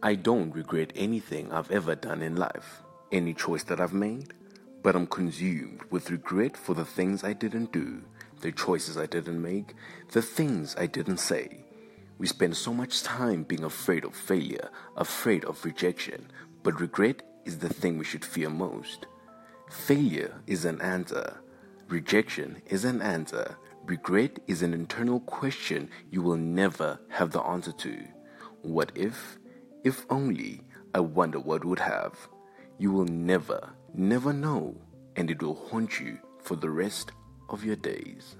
I don't regret anything I've ever done in life, any choice that I've made, but I'm consumed with regret for the things I didn't do, the choices I didn't make, the things I didn't say. We spend so much time being afraid of failure, afraid of rejection, but regret is the thing we should fear most. Failure is an answer, rejection is an answer, regret is an internal question you will never have the answer to. What if? If only, I wonder what would have. You will never, never know, and it will haunt you for the rest of your days.